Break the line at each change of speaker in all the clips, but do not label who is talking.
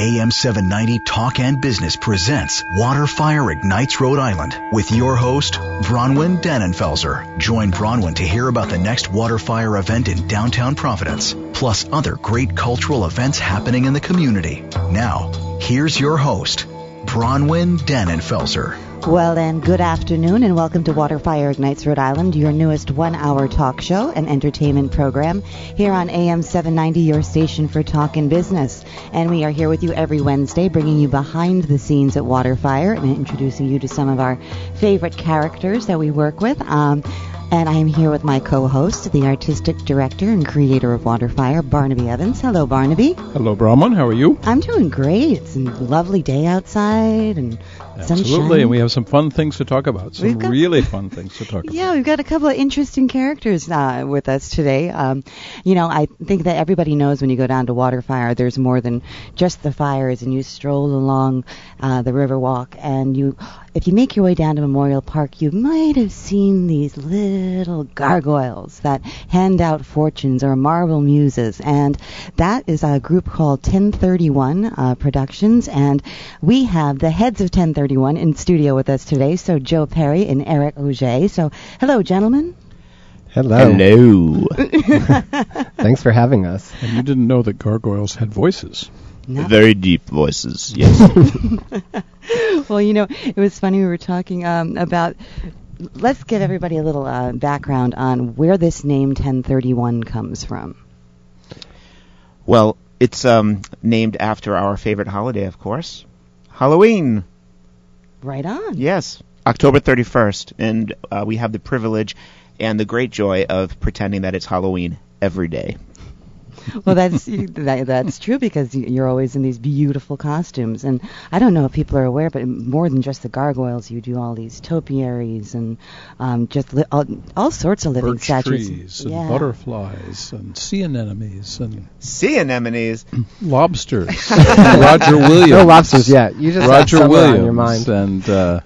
AM 790 Talk and Business presents WaterFire Ignites Rhode Island with your host, Bronwyn Dannenfelser. Join Bronwyn to hear about the next WaterFire event in downtown Providence, plus other great cultural events happening in the community. Now, here's your host, Bronwyn Dannenfelser.
Well, then, good afternoon and welcome to WaterFire Ignites Rhode Island, your newest one hour talk show and entertainment program here on AM 790, your station for talk and business. And we are here with you every Wednesday, bringing you behind the scenes at Water Fire and introducing you to some of our favorite characters that we work with. Um, and I am here with my co-host, the artistic director and creator of Waterfire, Barnaby Evans. Hello, Barnaby.
Hello, Bronwyn. How are you?
I'm doing great. It's a lovely day outside and
Absolutely,
sunshine.
and we have some fun things to talk about. Some really fun things to talk about.
Yeah, we've got a couple of interesting characters uh, with us today. Um, you know, I think that everybody knows when you go down to Waterfire, there's more than just the fires, and you stroll along uh, the Riverwalk, and you, if you make your way down to Memorial Park, you might have seen these little gargoyles that hand out fortunes or marble muses, and that is a group called Ten31 uh, Productions, and we have the heads of Ten31 in studio with us today. So Joe Pari and Eric Auger. So hello, gentlemen.
Hello.
Hello.
Thanks for having us.
And you didn't know that gargoyles had voices.
No-
Very deep voices. Yes.
well, you know, it was funny we were talking um, about. Let's give everybody a little uh, background on where this name Ten31 comes from.
well, it's um, named after our favorite holiday, of course, Halloween.
Right on.
Yes, October 31st, and uh, we have the privilege and the great joy of pretending that it's Halloween every day.
Well, that's that, that's true because you're always in these beautiful costumes, and I don't know if people are aware, but more than just the gargoyles, you do all these topiaries and um, just li- all, all sorts of living
Birch
statues.
trees and
yeah.
butterflies and sea anemones and
Sea anemones.
lobsters. Roger Williams.
No lobsters yet. You just have
Roger
summer
Williams
on your mind.
and uh,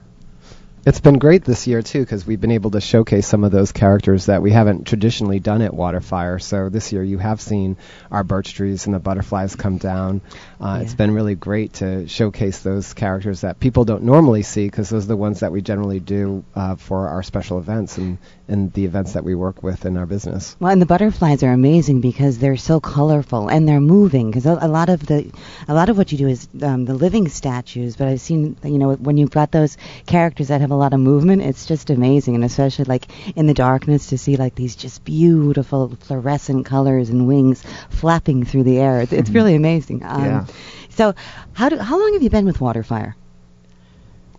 It's been great this year too because we've been able to showcase some of those characters that we haven't traditionally done at Waterfire. So this year you have seen our birch trees and the butterflies come down. Uh, It's
Yeah.
been really great to showcase those characters that people don't normally see because those are the ones that we generally do uh, for our special events and, and the events that we work with in our business.
Well, and the butterflies are amazing because they're so colorful and they're moving. Because a, a lot of the, a lot of what you do is um, the living statues. But I've seen, you know, when you've got those characters that have a lot of movement, it's just amazing. And especially like in the darkness to see like these just beautiful fluorescent colors and wings flapping through the air. It's, it's really amazing. Um,
Yeah.
So, how do, how long have you been with Waterfire?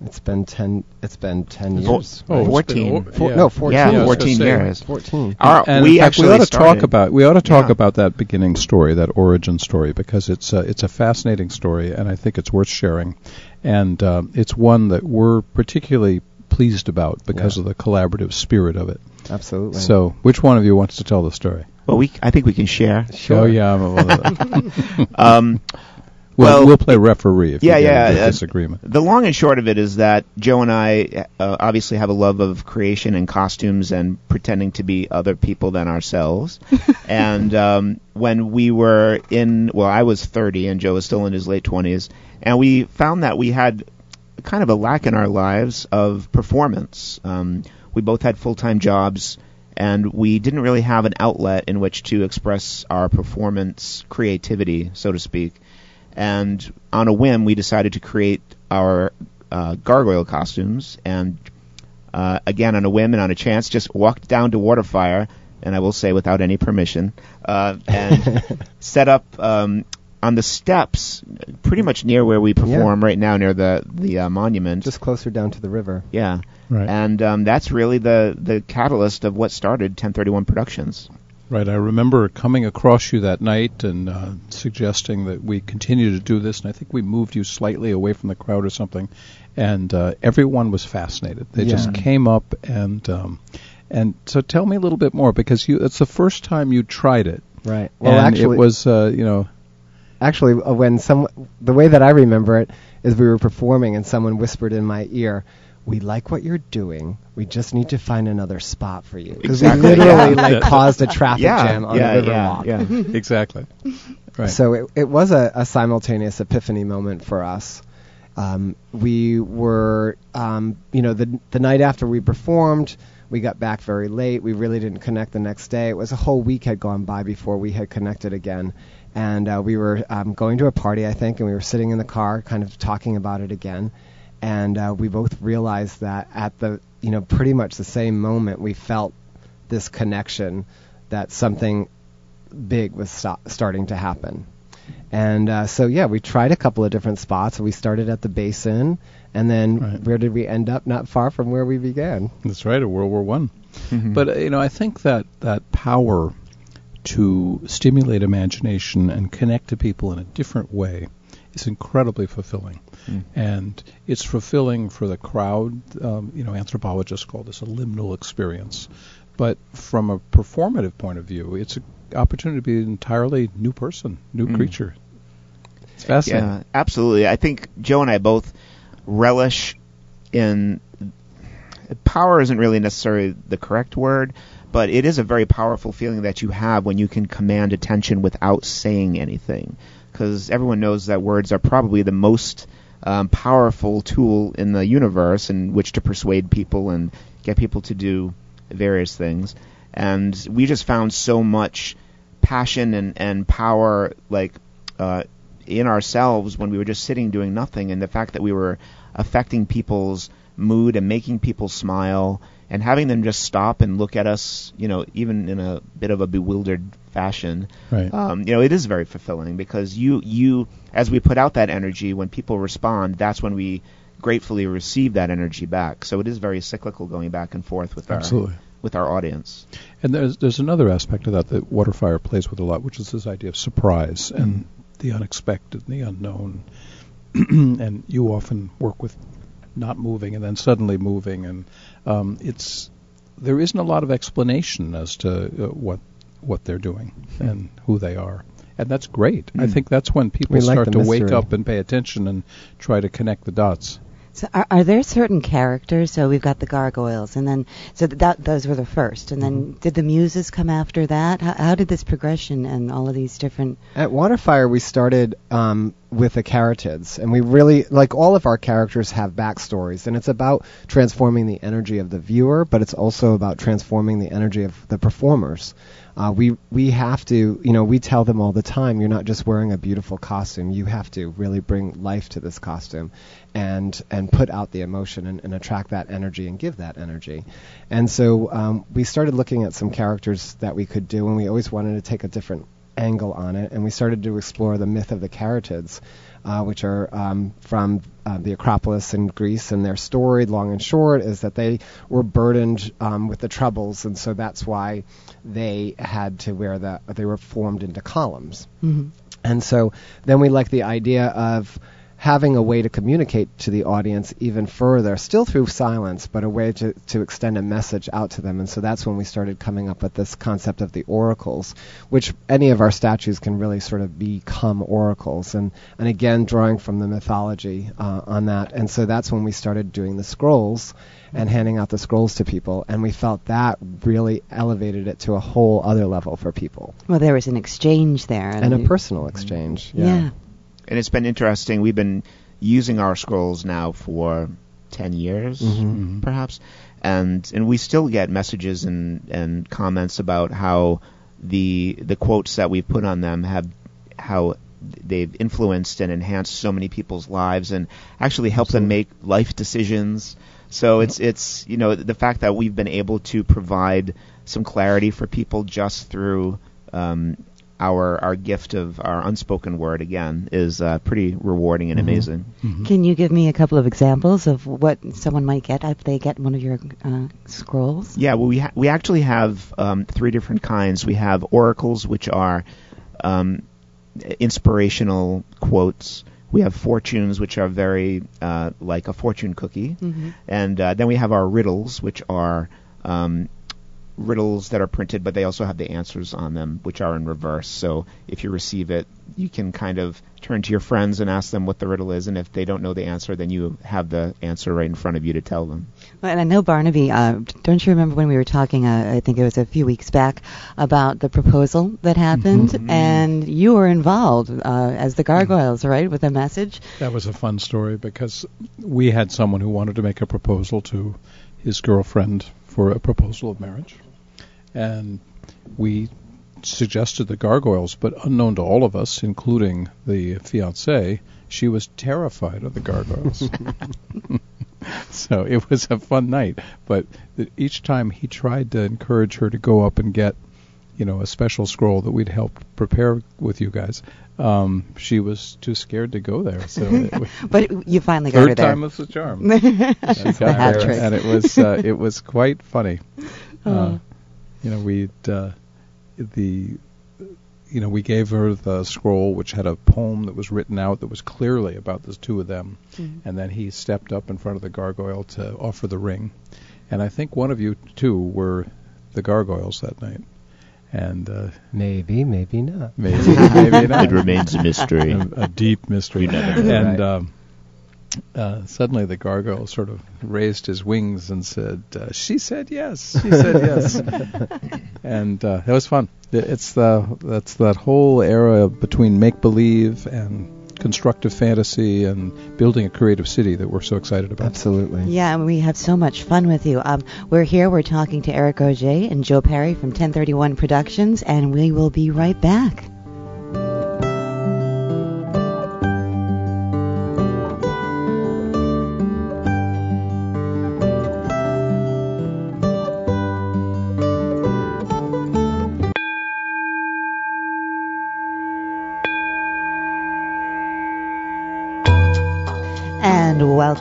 It's been ten. It's been ten
Four-
years.
oh, it's
14.
been-
Four-
yeah.
no, 14.
Yeah,
Yeah,
14 years.
Fourteen.
Our,
and
we
in fact,
actually
we ought to
started-
talk about we ought to talk
Yeah.
about that beginning story, that origin story, because it's uh, it's a fascinating story, and I think it's worth sharing, and um, it's one that we're particularly pleased about because
Yeah.
of the collaborative spirit of it.
Absolutely.
So, which one of you wants to tell the story?
Well, we I think we can share.
Sure.
Oh yeah, well,
Um,
well,
Well,
we'll play referee if
yeah,
you get
yeah,
into
uh,
disagreement.
The long and short of it is that Joe and I uh, obviously have a love of creation and costumes and pretending to be other people than ourselves. and um, when we were in, well, I was 30 and Joe was still in his late 20s, and we found that we had kind of a lack in our lives of performance. Um, we both had full time jobs. And we didn't really have an outlet in which to express our performance creativity, so to speak and on a whim, we decided to create our uh, gargoyle costumes. And uh, again, on a whim and on a chance, just walked down to Waterfire, and I will say without any permission, uh, and set up um, on the steps, pretty much near where we perform right now, near the the uh, monument.
just closer down to the river.
yeah,
Right.
and um, that's really the the catalyst of what started Ten31 Productions.
Right. I remember coming across you that night and uh, suggesting that we continue to do this, and I think we moved you slightly away from the crowd or something, and uh, everyone was fascinated. They just came up and um, and so tell me a little bit more because you it's the first time you tried it.
Right. Well,
and
actually,
it was uh, you know
actually uh, when some the way that I remember it is we were performing and someone whispered in my ear, we like what you're doing. We just need to find another spot for you because
Exactly,
we literally
yeah.
like caused a traffic
yeah,
jam on
yeah,
the Riverwalk.
yeah, yeah.
exactly. Right.
So it, it was a, a simultaneous epiphany moment for us. Um, we were, um, you know, the the night after we performed, we got back very late. We really didn't connect the next day. It was a whole week had gone by before we had connected again, and uh, we were um, going to a party, I think, and we were sitting in the car, kind of talking about it again, and uh, we both realized that at the, you know, pretty much the same moment, we felt this connection that something big was sto- starting to happen. And uh, so, yeah, we tried a couple of different spots. We started at the basin, and then
Right.
where did we end up? Not far from where we began.
That's right, a World War One.
Mhm.
But uh, you know, I think that that power to stimulate imagination and connect to people in a different way is incredibly fulfilling.
Mm.
And it's fulfilling for the crowd. Um, you know, anthropologists call this a liminal experience. But from a performative point of view, it's an opportunity to be an entirely new person, new
Mm.
creature. It's fascinating.
Yeah, absolutely. I think Joe and I both relish in power isn't really necessarily the correct word, but it is a very powerful feeling that you have when you can command attention without saying anything. Because everyone knows that words are probably the most um, powerful tool in the universe in which to persuade people and get people to do various things. And we just found so much passion and, and power, like uh, in ourselves when we were just sitting doing nothing, and the fact that we were affecting people's mood and making people smile and having them just stop and look at us, you know, even in a bit of a bewildered fashion.
Right.
Um, you know, it is very fulfilling because you you as we put out that energy, when people respond, that's when we gratefully receive that energy back. So it is very cyclical going back and forth with our with our audience.
And there's there's another aspect of that that Waterfire plays with a lot, which is this idea of surprise and the unexpected and the unknown. and you often work with not moving and then suddenly moving, and um, it's there isn't a lot of explanation as to uh, what what they're doing and who they are. And that's great. I
Mm.
think that's when people
We like
start
the
to wake up and pay attention and try to connect the dots.
So are, are there certain characters? So we've got the gargoyles, and then so that those were the first, and then did the muses come after that? How, how did this progression and all of these different?
At Waterfire, we started um, with the Caryatids, and we really, like all of our characters, have backstories, and it's about transforming the energy of the viewer, but it's also about transforming the energy of the performers. Uh, we we have to, you know, we tell them all the time, you're not just wearing a beautiful costume. You have to really bring life to this costume, and and put out the emotion and, and attract that energy and give that energy. And so um, we started looking at some characters that we could do, and we always wanted to take a different angle on it, and we started to explore the myth of the Caryatids, uh, which are um, from uh, the Acropolis in Greece, and their story, long and short, is that they were burdened um, with the troubles, and so that's why they had to wear the. They were formed into columns.
Mhm.
And so then we like the idea of having a way to communicate to the audience even further, still through silence, but a way to, to extend a message out to them. And so that's when we started coming up with this concept of the oracles, which any of our statues can really sort of become oracles. And, and again, drawing from the mythology uh, on that. And so that's when we started doing the scrolls and handing out the scrolls to people. And we felt that really elevated it to a whole other level for people
Well, there was an exchange there,
and a personal exchange.
Yeah.
And it's been interesting. We've been using our scrolls now for 10 years,
Mhm.
perhaps. And and we still get messages and, and comments about how the the quotes that we've put on them have how they've influenced and enhanced so many people's lives and actually helped them make life decisions. So it's it's you know the fact that we've been able to provide some clarity for people just through um, our our gift of our unspoken word again is uh, pretty rewarding and
Mhm.
amazing.
Can you give me a couple of examples of what someone might get if they get one of your uh, scrolls?
Yeah, well, we ha- we actually have um, three different kinds. We have oracles, which are um, inspirational quotes. We have fortunes, which are very uh, like a fortune cookie,
Mhm.
and uh, then we have our riddles, which are um, riddles that are printed, but they also have the answers on them, which are in reverse. So if you receive it, you can kind of turn to your friends and ask them what the riddle is, and if they don't know the answer, then you have the answer right in front of you to tell them.
Well, and I know Barnaby. Uh, don't you remember when we were talking? Uh, I think it was a few weeks back about the proposal that happened,
Mhm.
and you were involved uh, as the gargoyles, right, with a message.
That was a fun story because we had someone who wanted to make a proposal to his girlfriend for a proposal of marriage. And we suggested the gargoyles, but unknown to all of us, including the fiancee, she was terrified of the gargoyles. so it was a fun night. But each time he tried to encourage her to go up and get, you know, a special scroll that we'd help prepare with you guys, um, she was too scared to go there. So it,
But you finally got her there.
third time was the charm.
She's
And,
a hat
uh,
trick.
and it was uh, it was quite funny. Uh,
Oh.
you know, we uh, the you know we gave her the scroll which had a poem that was written out that was clearly about the two of them,
Mhm.
and then he stepped up in front of the gargoyle to offer the ring, and I think one of you two were the gargoyles that night, and uh,
Maybe, maybe not.
maybe maybe not.
It remains a mystery.
a, a deep mystery.
We never
and
Right.
um, uh, suddenly the gargoyle sort of raised his wings and said, uh, "She said yes. She said yes." and uh, that was fun. It- It's the that's that whole era between make believe and constructive fantasy and building a creative city that we're so excited about.
Absolutely.
Yeah, and we have so much fun with you. Um, we're here. We're talking to Eric Auger and Joe Pari from Ten31 Productions, and we will be right back.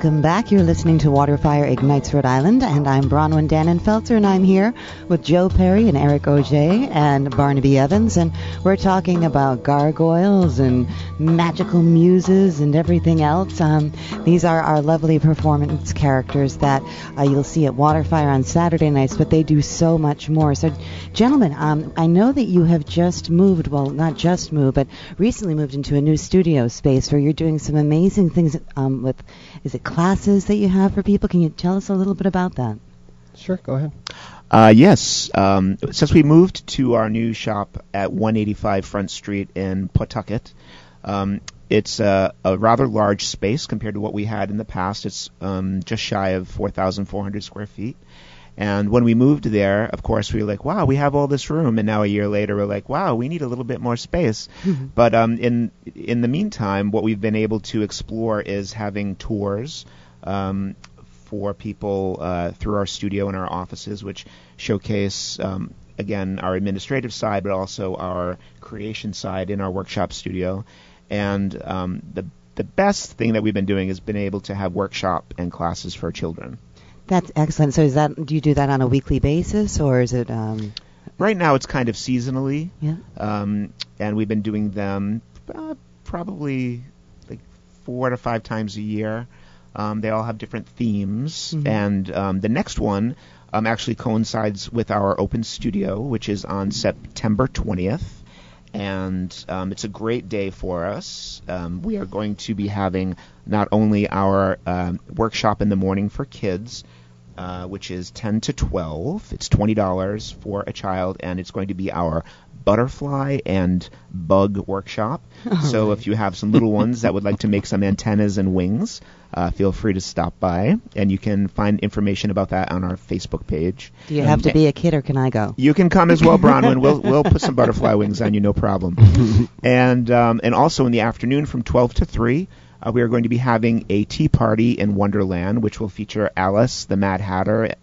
Welcome back. You're listening to Waterfire Ignites Rhode Island, and I'm Bronwyn Dannenfelser, and I'm here with Joe Pari and Eric Auger and Barnaby Evans, and we're talking about gargoyles and magical muses and everything else. Um, these are our lovely performance characters that uh, you'll see at Waterfire on Saturday nights, but they do so much more. So, gentlemen, um, I know that you have just moved, well, not just moved, but recently moved into a new studio space where you're doing some amazing things um, with, is it classes that you have for people? Can you tell us a little bit about that?
Sure, go ahead.
Uh, yes. Um, since we moved to our new shop at 185 Front Street in Pawtucket, um, it's a, a rather large space compared to what we had in the past. It's um, just shy of 4,400 square feet. And when we moved there, of course, we were like, wow, we have all this room. And now a year later, we're like, wow, we need a little bit more space. But um, in in the meantime, what we've been able to explore is having tours um, for people uh, through our studio and our offices, which showcase um, again our administrative side, but also our creation side in our workshop studio. And um, the the best thing that we've been doing has been able to have workshop and classes for children.
That's excellent. So, is that do you do that on a weekly basis, or is it? Um,
Right now, it's kind of seasonally.
yeah.
um, and we've been doing them uh, probably like four to five times a year. Um, they all have different themes,
Mhm.
and um, the next one um, actually coincides with our open studio, which is on September 20th. And um, it's a great day for us. Um, we are going to be having not only our um, workshop in the morning for kids, uh, which is 10 to 12. It's $20 for a child, and it's going to be our butterfly and bug workshop. so if you have some little ones that would like to make some antennas and wings, uh, feel free to stop by, and you can find information about that on our Facebook page.
Do you have to be a kid, or can I go?
You can come as well, Bronwyn. We'll we'll put some butterfly wings on you, no problem. and um, and also in the afternoon from 12 to 3, uh, we are going to be having a tea party in Wonderland, which will feature Alice, the Mad Hatter,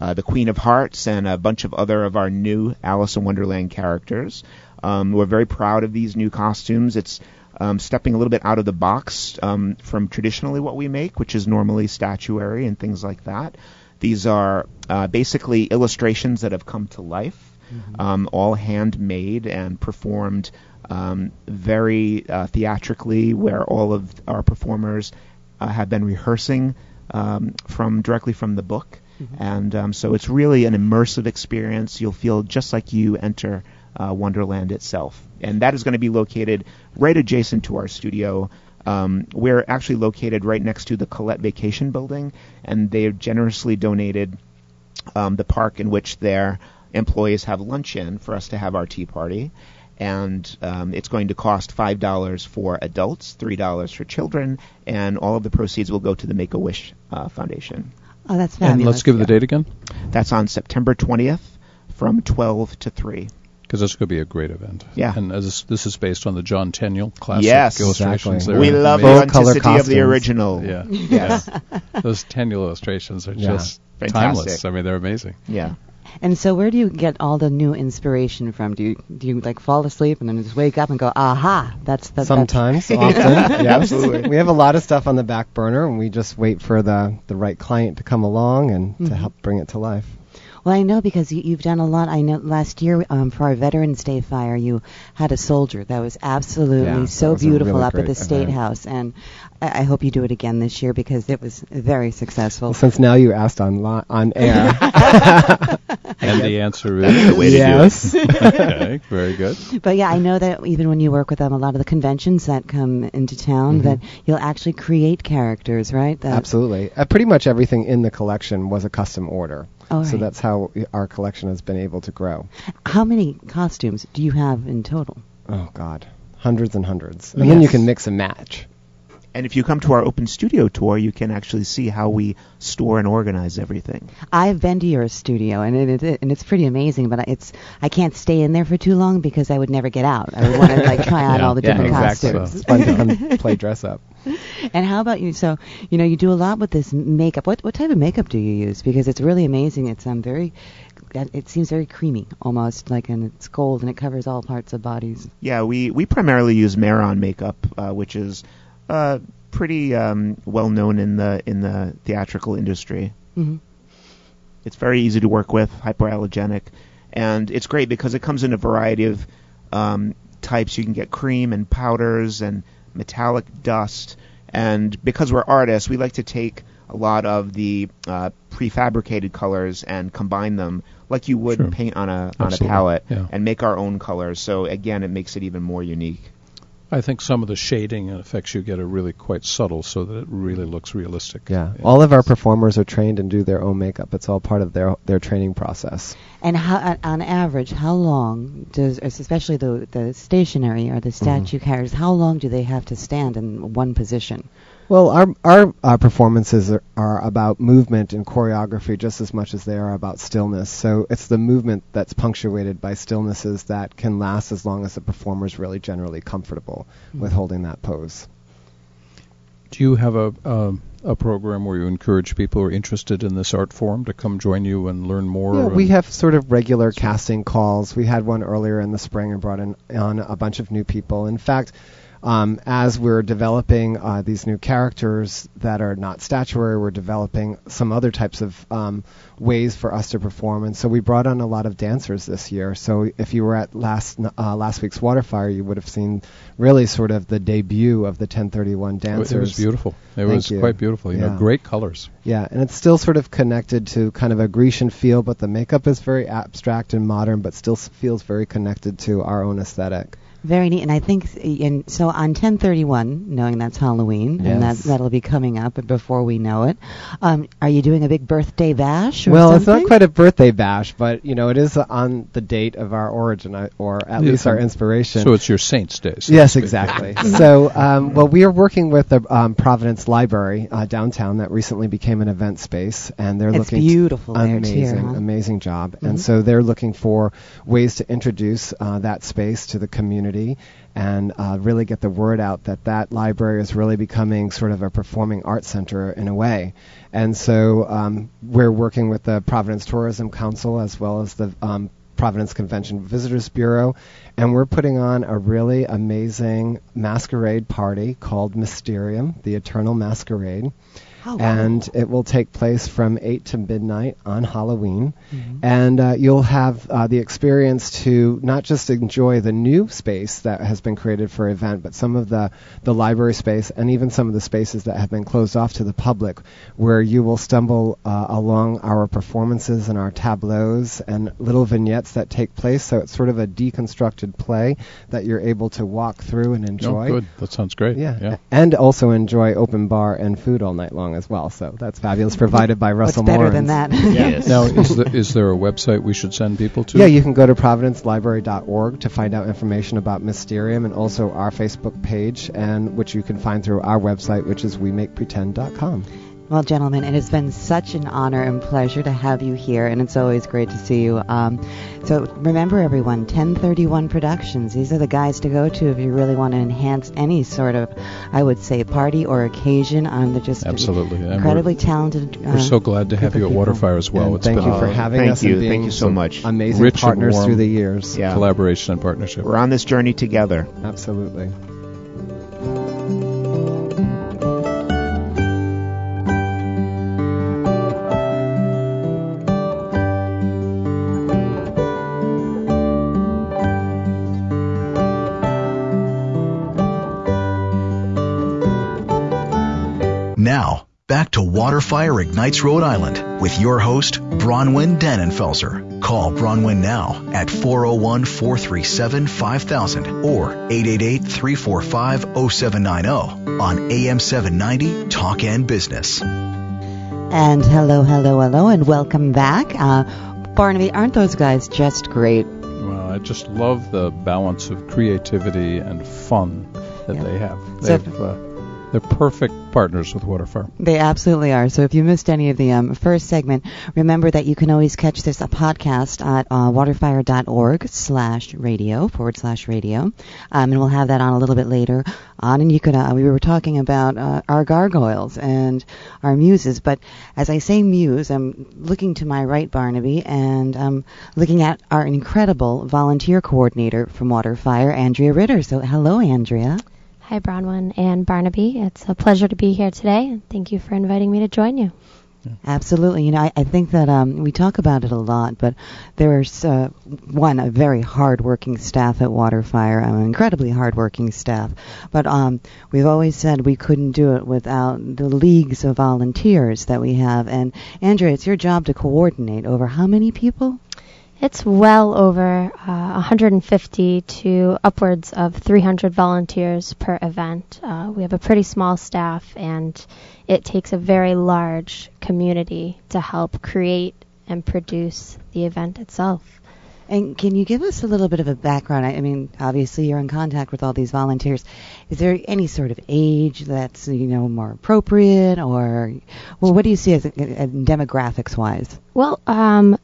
uh, the Queen of Hearts, and a bunch of other of our new Alice in Wonderland characters. Um, we're very proud of these new costumes. It's um, stepping a little bit out of the box um, from traditionally what we make, which is normally statuary and things like that. These are uh, basically illustrations that have come to life, um, all handmade and performed um, very uh, theatrically, where all of our performers uh, have been rehearsing um, from directly from the book. And um, so it's really an immersive experience. You'll feel just like you enter uh, Wonderland itself. And that is going to be located right adjacent to our studio. Um, we're actually located right next to the Collette Vacation Building, and they have generously donated um, the park in which their employees have lunch in for us to have our tea party. And um, it's going to cost five dollars for adults, three dollars for children, and all of the proceeds will go to the Make a Wish uh, Foundation.
Oh, that's fabulous.
And let's give the date again,
That's on September 20th from 12 to 3.
because this could be a great event.
Yeah.
And as this is based on the John Tenniel classic
Yes.
illustrations.
Exactly.
we love the
amazing.
Full color
authenticity of the original.
Yeah.
Yes.
yeah. Those Tenniel illustrations are
Yeah.
just
Fantastic.
timeless. I mean, they're amazing.
yeah.
And so, where do you get all the new inspiration from? Do you do you like fall asleep and then just wake up and go, aha, that's the
Sometimes, often, yeah, absolutely. We have a lot of stuff on the back burner, and we just wait for the the right client to come along and to help bring it to life.
Well, I know because you, you've done a lot. I know last year um, for our Veterans Day fire, you had a soldier that was absolutely
Yeah,
so
was
beautiful
really
up at
great
the State
event.
House, and I, I hope you do it again this year because it was very successful.
Well, since now you asked on li- on air,
And the answer is
the way to do it.
yes.
okay, very good.
But yeah, I know that even when you work with them, a lot of the conventions that come into town,
Mm-hmm.
that you'll actually create characters, right? That,
Absolutely. Uh, pretty much everything in the collection was a custom order.
Oh,
So
right.
that's how our collection has been able to grow.
How many costumes do you have in total?
Oh God, hundreds and hundreds. And then you can mix and match.
And if you come to our open studio tour, you can actually see how we store and organize everything.
I've been to your studio, and it, it and it's pretty amazing. But it's I can't stay in there for too long because I would never get out. I would want to like try on
Yeah,
all the
yeah,
different
exactly.
costumes.
It's fun to come play dress up.
And how about you? So you know you do a lot with this makeup. What what type of makeup do you use? Because it's really amazing. It's um very, it seems very creamy almost like, and it's gold and it covers all parts of bodies.
Yeah, we, we primarily use Mehron makeup, uh, which is uh, pretty um, well known in the in the theatrical industry.
hmm
It's very easy to work with, hypoallergenic, and it's great because it comes in a variety of um, types. You can get cream and powders and metallic dust, and because we're artists, we like to take a lot of the uh, prefabricated colors and combine them like you would
Sure.
paint on a on a palette,
yeah.
and make our own colors. So again, it makes it even more unique.
I think some of the shading and effects you get are really quite subtle, so that it really looks realistic.
Yeah. All of our performers are trained and do their own makeup. It's all part of their their training process.
And how, on- on average, how long does, especially the the stationary or the statue mm-hmm. characters, how long do they have to stand in one position?
Well, our our uh, performances are, are about movement and choreography just as much as they are about stillness. So it's the movement that's punctuated by stillnesses that can last as long as the performer is really generally comfortable with holding that pose.
Do you have a um, a program where you encourage people who are interested in this art form to come join you and learn more?
Yeah, we have sort of regular casting calls. We had one earlier in the spring and brought in on a bunch of new people. In fact, um, as we're developing uh, these new characters that are not statuary, we're developing some other types of um, ways for us to perform. And so we brought on a lot of dancers this year. So if you were at last uh, last week's Waterfire, you would have seen really sort of the debut of the Ten31 dancers.
It was beautiful. It
Thank
was
you.
quite beautiful. You know,
Yeah.
great colors.
Yeah, and it's still sort of connected to kind of a Grecian feel, but the makeup is very abstract and modern, but still feels very connected to our own aesthetic.
Very neat. And I think, and so on 1031, knowing that's Halloween, and that that'll be coming up before we know it. Um, are you doing a big birthday bash? Or
Well, it's not quite a birthday bash, but you know, it is on the date of our origin, or at
Yeah,
least our inspiration.
So it's your Saints' Day. so
Yes, exactly. so, um, well, we are working with the um, Providence Library uh, downtown that recently became an event space, and they're
It's
looking
beautiful there, too,
amazing,
huh?
amazing job. And
Mhm.
so they're looking for ways to introduce uh, that space to the community and uh, really get the word out that that library is really becoming sort of a performing arts center in a way. And so um, we're working with the Providence Tourism Council as well as the um, Providence Convention Visitors Bureau, and we're putting on a really amazing masquerade party called Mysterium, the Eternal Masquerade.
Oh, wow.
And it will take place from 8 to midnight on Halloween.
Mm-hmm.
And uh, you'll have uh, the experience to not just enjoy the new space that has been created for event, but some of the, the library space and even some of the spaces that have been closed off to the public, where you will stumble uh, along our performances and our tableaus and little vignettes that take place. So it's sort of a deconstructed play that you're able to walk through and enjoy.
Oh, good. That sounds great.
Yeah.
Yeah.
and also enjoy open bar and food all night long as well. So that's fabulous, provided by
What's
Russell
better
Morin.
than that?
Yes.
Now, is, the, is there a website we should send people to?
Yeah, you can go to providencelibrary.org to find out information about Mysterium and also our Facebook page, and which you can find through our website, which is wemakepretend.com.
Well, gentlemen, it has been such an honor and pleasure to have you here, and it's always great to see you. Um, so remember, everyone, Ten31 Productions. These are the guys to go to if you really want to enhance any sort of, I would say, party or occasion. Um, they're just
Absolutely. And we're-
incredibly talented.
We're
uh,
so glad to have you at. Waterfire as well.
And
It's
thank
been
you for having
thank
us
you.
and being
Thank you so much.
amazing
Rich and
partners
warm.
through the years.
Yeah.
collaboration and partnership.
We're on this journey together.
Absolutely.
To Waterfire Ignites Rhode Island with your host, Bronwyn Dannenfelser. Call Bronwyn now at 401 437 5000 or 888 345 0790 on AM 790 Talk and Business.
And hello, hello, hello, and welcome back. Uh, Barnaby, aren't those guys just great?
Well, I just love the balance of creativity and fun that
Yeah.
they have. They've, uh, they're perfect partners with Waterfire.
They absolutely are. So if you missed any of the um, first segment, remember that you can always catch this a podcast at uh, waterfire.org slash radio forward slash radio, um, and we'll have that on a little bit later on. And you could uh, we were talking about uh, our gargoyles and our muses, but as I say muse, I'm looking to my right, Barnaby, and um, looking at our incredible volunteer coordinator from Waterfire, Andrea Ritter. So hello, Andrea.
Hi, Bronwyn and Barnaby. It's a pleasure to be here today, thank you for inviting me to join you.
Absolutely. You know, I, I think that um, we talk about it a lot, but there's uh, one a very hardworking staff at Waterfire, an incredibly hardworking staff. But um, we've always said we couldn't do it without the leagues of volunteers that we have. And Andrea, it's your job to coordinate over how many people?
It's well over uh, 150 to upwards of 300 volunteers per event. Uh, we have a pretty small staff, and it takes a very large community to help create and produce the event itself.
And can you give us a little bit of a background? I, I mean, obviously you're in contact with all these volunteers. Is there any sort of age that's you know more appropriate, or well, what do you see as, as demographics wise?
Well, um,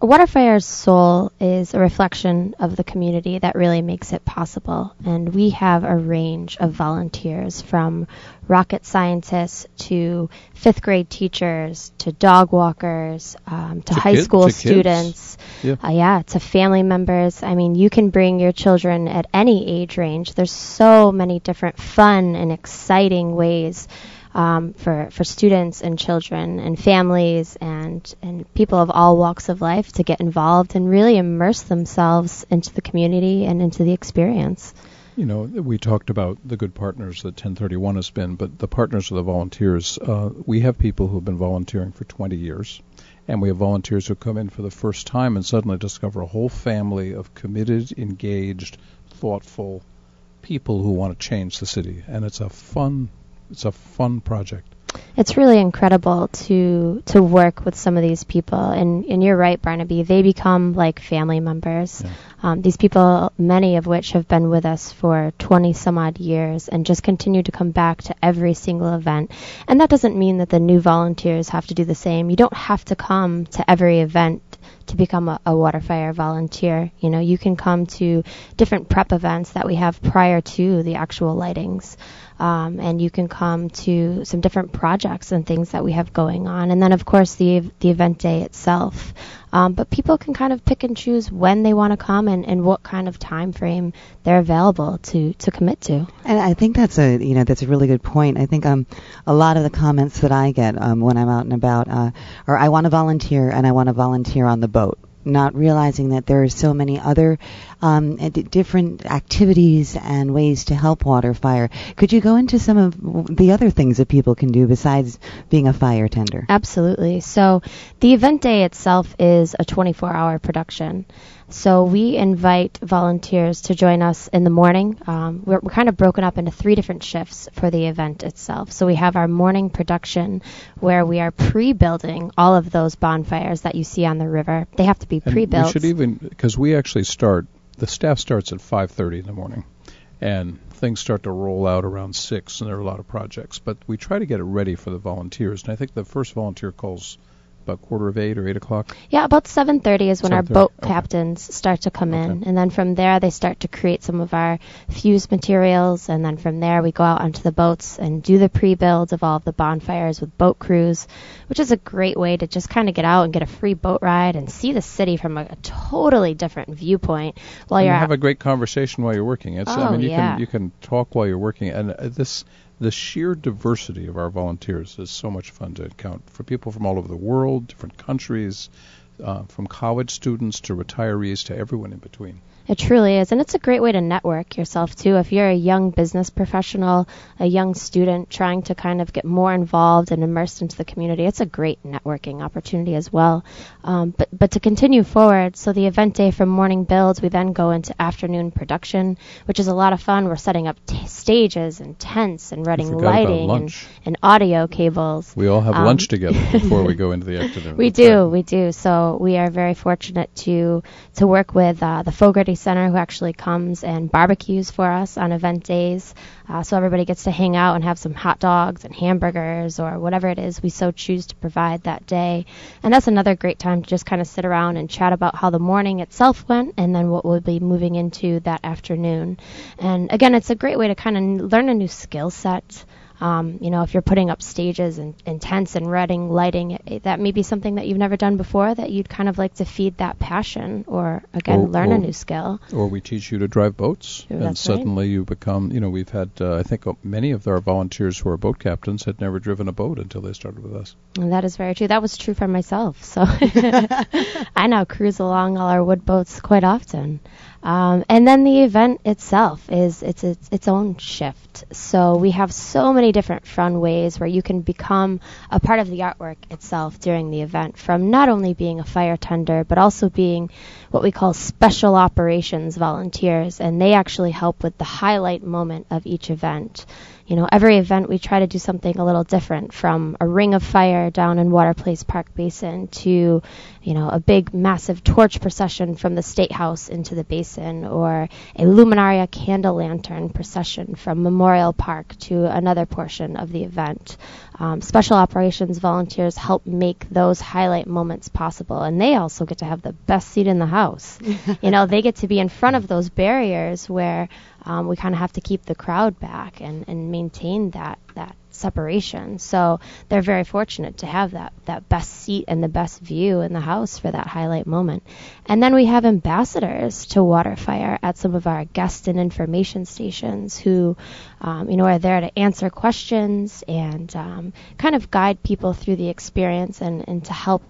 Waterfire's soul is a reflection of the community that really makes it possible. And we have a range of volunteers from rocket scientists to fifth grade teachers to dog walkers um, to,
To
high
kid-
school
to kids.
students.
Yeah.
Uh, yeah, to family members. I mean, you can bring your children at any age range. There's so many different fun and exciting ways um, for for students and children and families and and people of all walks of life to get involved and really immerse themselves into the community and into the experience.
You know, we talked about the good partners that Ten31 has been, but the partners of the volunteers, uh, we have people who have been volunteering for 20 years, and we have volunteers who come in for the first time and suddenly discover a whole family of committed, engaged, thoughtful people who want to change the city, and it's a fun, it's a fun project.
It's really incredible to to work with some of these people, and and you're right, Barnaby. They become like family members.
Yeah.
Um, these people, many of which have been with us for 20 some odd years, and just continue to come back to every single event. And that doesn't mean that the new volunteers have to do the same. You don't have to come to every event to become a, a Waterfire volunteer. You know, you can come to different prep events that we have prior to the actual lightings. um, and you can come to some different projects and things that we have going on. And then, of course, the the event day itself. Um, but people can kind of pick and choose when they want to come and, and what kind of time frame they're available to, to commit to.
And I think that's a you know that's a really good point. I think um a lot of the comments that I get um, when I'm out and about uh, are I want to volunteer and I want to volunteer on the boat not realizing that there are so many other um, different activities and ways to help WaterFire. Could you go into some of the other things that people can do besides being a fire tender?
Absolutely. So the event day itself is a 24-hour production. So we invite volunteers to join us in the morning. Um, we're, we're, kind of broken up into three different shifts for the event itself. So we have our morning production where we are pre-building all of those bonfires that you see on the river. They have to be
and
pre-built.
We should even because we actually start. The staff starts at 5:30 in the morning, and things start to roll out around six, and there are a lot of projects. But we try to get it ready for the volunteers, and I think the first volunteer calls about quarter of eight or eight o'clock?
Yeah, about 7:30 is when 7:30. our boat
okay.
captains start to come
okay.
in, and then from there they start to create some of our fuse materials, and then from there we go out onto the boats and do the pre-builds of all of the bonfires with boat crews, which is a great way to just kind of get out and get a free boat ride and see the city from a, a totally different viewpoint while
and
you're
you have a great conversation while you're working. It's
oh,
I mean you
yeah.
can you can talk while you're working, and uh, this the sheer diversity of our volunteers is so much fun to count for people from all over the world, different countries, uh, from college students to retirees to everyone in between.
It truly is, and it's a great way to network yourself too. If you're a young business professional, a young student trying to kind of get more involved and immersed into the community, it's a great networking opportunity as well. Um, but but to continue forward, so the event day from morning builds, we then go into afternoon production, which is a lot of fun. We're setting up t- stages and tents and running lighting and, and, audio cables.
We all have
um,
lunch together before we go into the afternoon.
we do, we do. So we are very fortunate to to work with uh, the Fogarty Center, who actually comes and barbecues for us on event days. Uh, so everybody gets to hang out and have some hot dogs and hamburgers or whatever it is we so choose to provide that day. And that's another great time to just kind of sit around and chat about how the morning itself went and then what we'll be moving into that afternoon. And again, it's a great way to kind of learn a new skill set. Um, you know, if you're putting up stages and, and tents and reading, lighting, it, it, that may be something that you've never done before that you'd kind of like to feed that passion or, again,
or,
learn
or,
a new skill.
Or we teach you to drive boats,
Ooh,
and suddenly
right.
you become, you know, we've had, uh, I think many of our volunteers who are boat captains had never driven a boat until they started with us.
And that is very true. That was true for myself. So I now cruise along all our wood boats quite often. Um, and then the event itself is it's, it's its own shift. So we have so many different fun ways where you can become a part of the artwork itself during the event, from not only being a fire tender but also being what we call special operations volunteers, and they actually help with the highlight moment of each event you know, every event we try to do something a little different from a ring of fire down in Water Place Park Basin to, you know, a big massive torch procession from the State House into the basin or a Luminaria candle lantern procession from Memorial Park to another portion of the event. Um, special operations volunteers help make those highlight moments possible, and they also get to have the best seat in the house. you know, they get to be in front of those barriers where um, we kind of have to keep the crowd back and, and maintain that that separation. So they're very fortunate to have that that best seat and the best view in the house for that highlight moment. And then we have ambassadors to Waterfire at some of our guest and information stations who, um, you know, are there to answer questions and um, kind of guide people through the experience and, and to help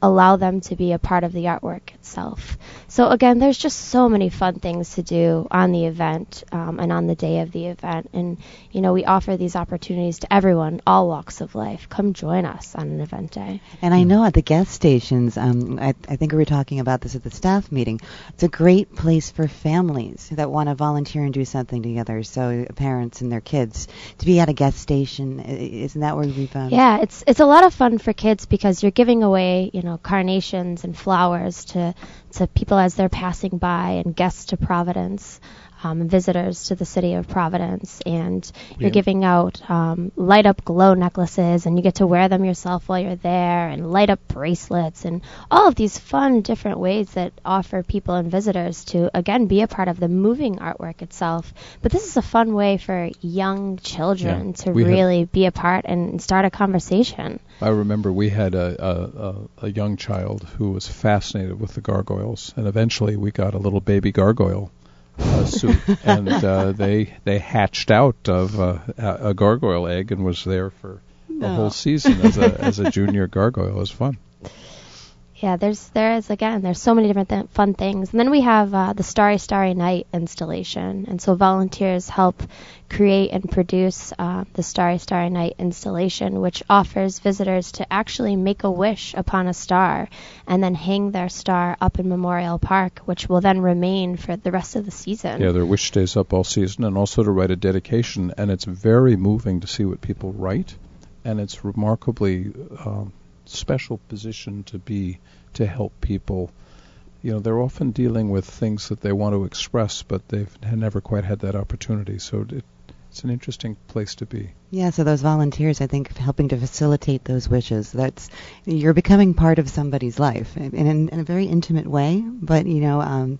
allow them to be a part of the artwork itself. So again, there's just so many fun things to do on the event um, and on the day of the event, and you know we offer these opportunities to everyone, all walks of life. Come join us on an event day.
And I know at the guest stations, um, I, I think we were talking about this at the staff meeting. It's a great place for families that want to volunteer and do something together. So parents and their kids to be at a guest station, isn't that where we found?
Yeah, it's it's a lot of fun for kids because you're giving away, you know know, carnations and flowers to to people as they're passing by and guests to Providence. Um, visitors to the city of Providence, and you're
Yeah.
giving out um, light up glow necklaces, and you get to wear them yourself while you're there, and light up bracelets, and all of these fun different ways that offer people and visitors to again be a part of the moving artwork itself. But this is a fun way for young children
Yeah.
to
We
really be a part and start a conversation.
I remember we had a, a, a, a young child who was fascinated with the gargoyles, and eventually we got a little baby gargoyle uh, suit, and uh, they they hatched out of uh, a a gargoyle egg and was there for a whole season as a as a junior gargoyle. It was fun.
Yeah, there's there's again there's so many different th- fun things, and then we have uh, the Starry Starry Night installation, and so volunteers help create and produce uh, the Starry Starry Night installation, which offers visitors to actually make a wish upon a star, and then hang their star up in Memorial Park, which will then remain for the rest of the season.
Yeah, their wish stays up all season, and also to write a dedication, and it's very moving to see what people write, and it's remarkably um, special position to be to help people. You know, they're often dealing with things that they want to express, but they've never quite had that opportunity. So it, it's an interesting place to be.
Yeah, so those volunteers, I think, helping to facilitate those wishes. That's you're becoming part of somebody's life in, in, in a very intimate way, but you know, um,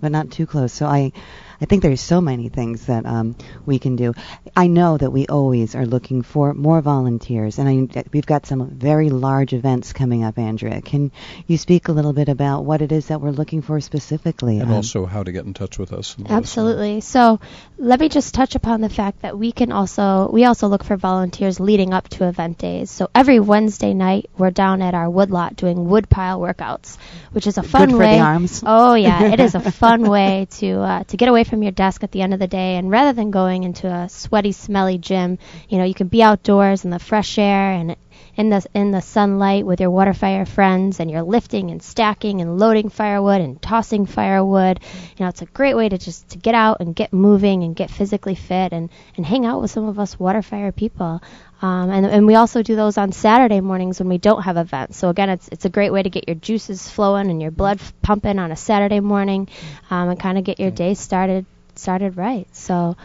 but not too close. So I, I think there's so many things that um, we can do. I know that we always are looking for more volunteers, and I, we've got some very large events coming up. Andrea, can you speak a little bit about what it is that we're looking for specifically?
And
Um,
also how to get in touch with us. and us.
Absolutely. So let me just touch upon the fact that we can also we also look for volunteers leading up to event days. So every Wednesday night we're down at our woodlot doing woodpile workouts, which is a fun
Good for
way.
the arms.
Oh yeah, it is a fun way to uh, to get away from your desk at the end of the day, and rather than going into a sweaty, smelly gym, you know, you can be outdoors in the fresh air and in the in the sunlight with your water fire friends, and you're lifting and stacking and loading firewood and tossing firewood. You know, it's a great way to just to get out and get moving and get physically fit and and hang out with some of us water fire people. Um, and, and we also do those on Saturday mornings when we don't have events. So again, it's it's a great way to get your juices flowing and your blood f- pumping on a Saturday morning, um, and kind of get your day started started right. So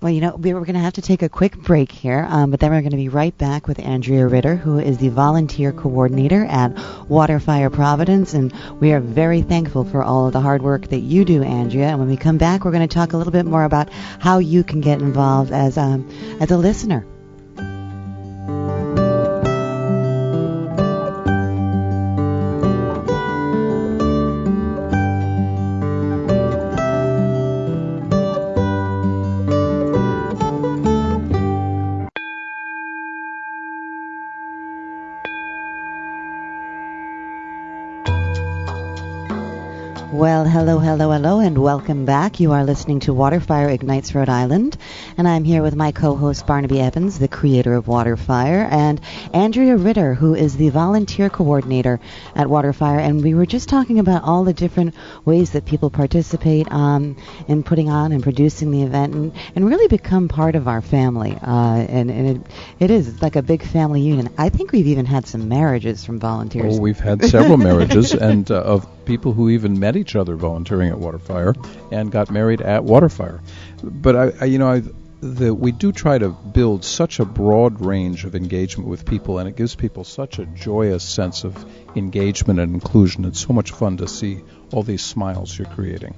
Well, you know, we we're going to have to take a quick break here, um, but then we're going to be right back with Andrea Ritter, who is the volunteer coordinator at Waterfire Providence, and we are very thankful for all of the hard work that you do, Andrea. And when we come back, we're going to talk a little bit more about how you can get involved as um, as a listener. Well, hello, hello, and welcome back. You are listening to Waterfire Ignites Rhode Island, and I'm here with my co-host Barnaby Evans, the creator of Waterfire, and Andrea Ritter, who is the volunteer coordinator at Waterfire. And we were just talking about all the different ways that people participate um, in putting on and producing the event, and, and really become part of our family. Uh, and and it, it is it's like a big family union. I think we've even had some marriages from volunteers.
Oh, we've had several marriages and uh, of people who even met each other volunteering at Waterfire and got married at Waterfire. But I, I you know, I, the, we do try to build such a broad range of engagement with people, and it gives people such a joyous sense of engagement and inclusion. It's so much fun to see all these smiles you're creating.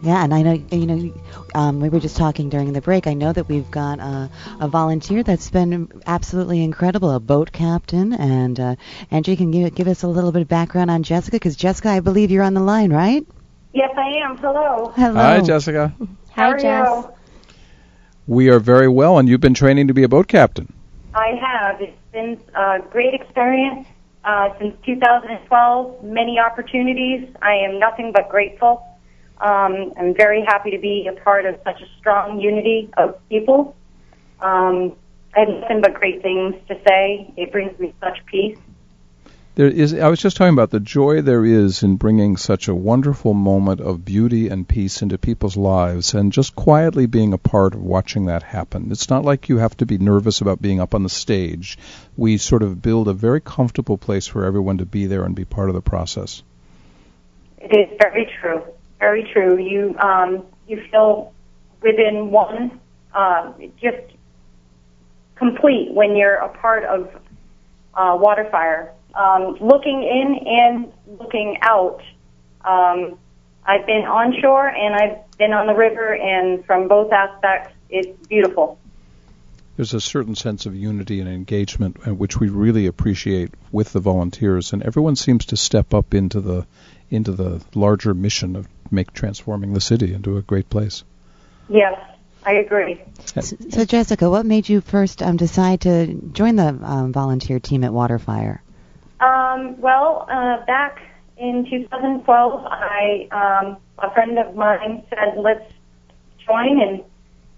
Yeah, and I know you know um, we were just talking during the break. I know that we've got a volunteer that's been absolutely incredible, a boat captain, and uh, can give us a little bit of background on Jessica, because Jessica, I believe you're on the line, right?
Yes, I am. Hello.
Hello.
Hi, Jessica.
How
hi
are
Jess.
you?
We are very well, and you've been training to be a boat captain.
I have. It's been a great experience uh, since 2012. Many opportunities. I am nothing but grateful. Um, I'm very happy to be a part of such a strong unity of people. Um, I have nothing but great things to say. It brings me such peace.
There is. I was just talking about the joy there is in bringing such a wonderful moment of beauty and peace into people's lives, and just quietly being a part of watching that happen. It's not like you have to be nervous about being up on the stage. We sort of build a very comfortable place for everyone to be there and be part of the process.
It is very true. Very true. You um, you feel within one, uh, just complete when you're a part of uh, Waterfire. Um, looking in and looking out, um, I've been onshore and I've been on the river, and from both aspects, it's beautiful.
There's a certain sense of unity and engagement, uh, which we really appreciate with the volunteers, and everyone seems to step up into the into the larger mission of make transforming the city into a great place.
Yes, I agree.
So, Jessica, what made you first um, decide to join the um, volunteer team at Waterfire?
Um, well, uh, back in 2012, I um, a friend of mine said, "Let's join and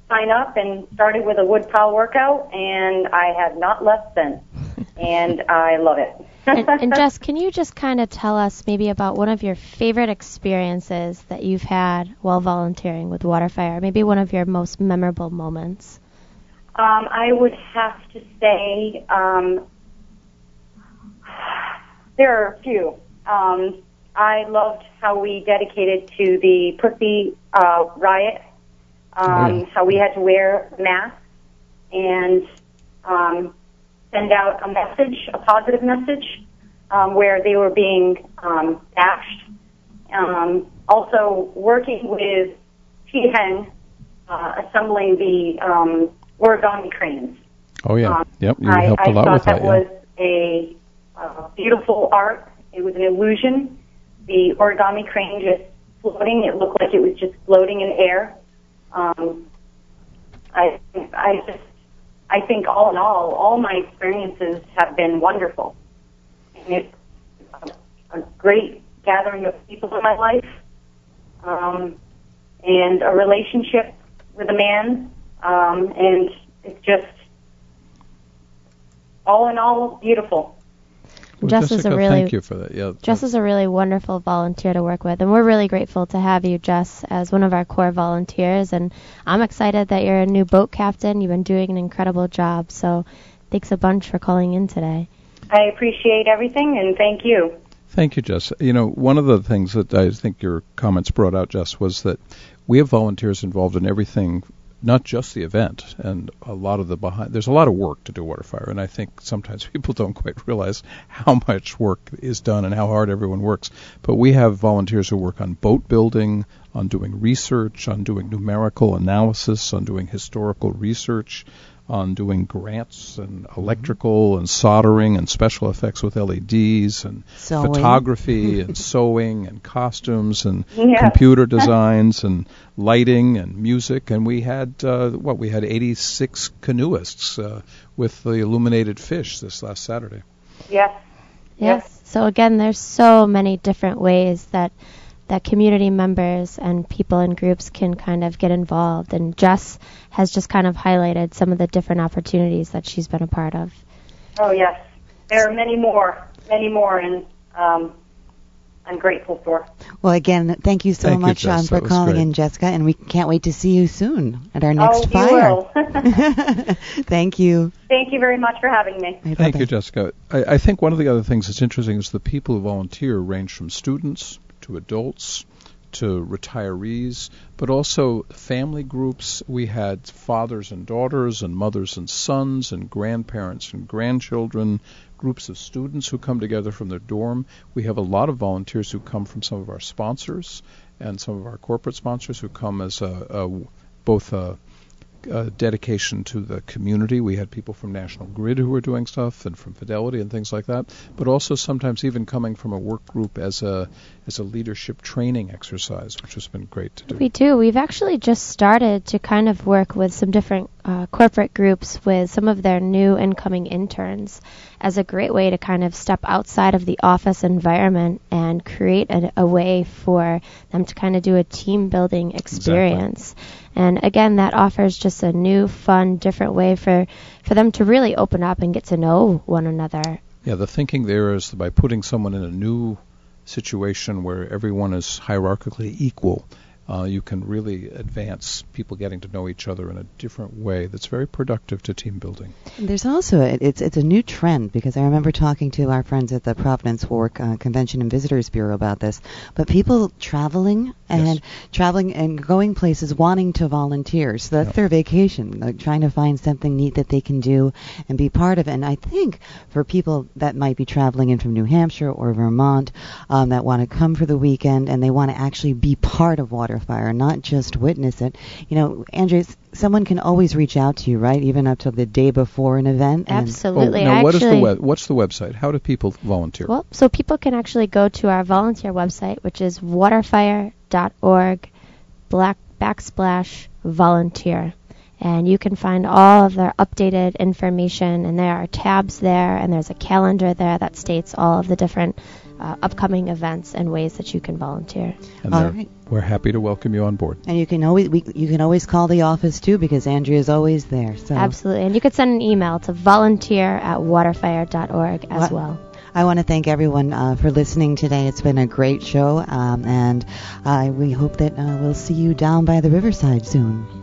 sign up," and started with a woodpile workout, and I have not left since, and I love it.
and, and Jess, can you just kind of tell us maybe about one of your favorite experiences that you've had while volunteering with Waterfire? Maybe one of your most memorable moments.
Um, I would have to say um, there are a few. Um, I loved how we dedicated to the Pussy uh, riot, um,
Oh,
how we had to wear masks and um, send out a message, a positive message, um, where they were being um, bashed. Um, also, working with Hen, uh, assembling the um, origami cranes.
Oh yeah,
Um,
yep. You
I,
helped
I
a lot with that.
that was a beautiful art. It was an illusion. The origami crane just floating. It looked like it was just floating in air. Um, I, I just, I think all in all, all my experiences have been wonderful. And it's a, a great gathering of people in my life, um, and a relationship with a man, um, and it's just all in all beautiful.
Well,
Jess is a really-
thank you for that. Yeah,
Jess is a really wonderful volunteer to work with, and we're really grateful to have you, Jess, as one of our core volunteers. And I'm excited that you're a new boat captain. You've been doing an incredible job. So thanks a bunch for calling in today.
I appreciate everything and thank you.
Thank you, Jess. You know, one of the things that I think your comments brought out, Jess, was that we have volunteers involved in everything, not just the event, and a lot of the behind. There's a lot of work to do Waterfire, and I think sometimes people don't quite realize how much work is done and how hard everyone works. But we have volunteers who work on boat building, on doing research, on doing numerical analysis, on doing historical research, on doing grants and electrical and soldering and special effects with LEDs and
Sewing.
photography and sewing and costumes and
Yeah.
computer designs and lighting and music and we had uh, what we had 86 canoeists uh, with the illuminated fish this last Saturday.
Yes.
Yes. So again, there's so many different ways that that community members and people in groups can kind of get involved. And Jess has just kind of highlighted some of the different opportunities that she's been a part of.
Oh, yes. There are many more, many more, and um, I'm grateful for.
Well, again, thank you so
Thank
much
Jess.
um, for calling
great.
in, Jessica, and we can't wait to see you soon at our next
oh, you
fire.
will.
thank you.
Thank you very much for having me.
Bye,
Thank you, Jessica. I, I think one of the other things that's interesting is the people who volunteer range from students to adults to retirees, but also family groups. We had fathers and daughters, and mothers and sons, and grandparents and grandchildren, groups of students who come together from their dorm. We have a lot of volunteers who come from some of our sponsors and some of our corporate sponsors who come as a, a both a uh, dedication to the community. We had people from National Grid who were doing stuff, and from Fidelity and things like that. But also sometimes even coming from a work group as a as a leadership training exercise, which has been great to do.
We do. We've actually just started to kind of work with some different uh, corporate groups with some of their new incoming interns as a great way to kind of step outside of the office environment and create a, a way for them to kind of do a team building experience. And again, that offers just a new, fun, different way for, for them to really open up and get to know one another.
Yeah, the thinking there is by putting someone in a new situation where everyone is hierarchically equal, uh, you can really advance people getting to know each other in a different way that's very productive to team building.
There's also a, it's it's a new trend because I remember talking to our friends at the Providence Fork uh, Convention and Visitors Bureau about this. But people traveling and
Yes.
traveling and going places wanting to volunteer. So that's their vacation, like trying to find something neat that they can do and be part of. And I think for people that might be traveling in from New Hampshire or Vermont um, that want to come for the weekend and they want to actually be part of Waterfire, not just witness it. You know, Andrea, someone can always reach out to you, right? Even up till the day before an event. and-
Absolutely.
Oh, now, what is
actually,
the web, what's the website? How do people volunteer?
Well, so people can actually go to our volunteer website, which is waterfire.org black backsplash volunteer. And you can find all of their updated information, and there are tabs there, and there's a calendar there that states all of the different uh, upcoming events and ways that you can volunteer.
and
all
we're happy to welcome you on board.
And you can always we, you can always call the office too because Andrea is always there. So
Absolutely. And you could send an email to volunteer at waterfire.org as
What-
well.
I want to thank everyone uh, for listening today. It's been a great show, um, and uh, we hope that uh, we'll see you down by the riverside soon.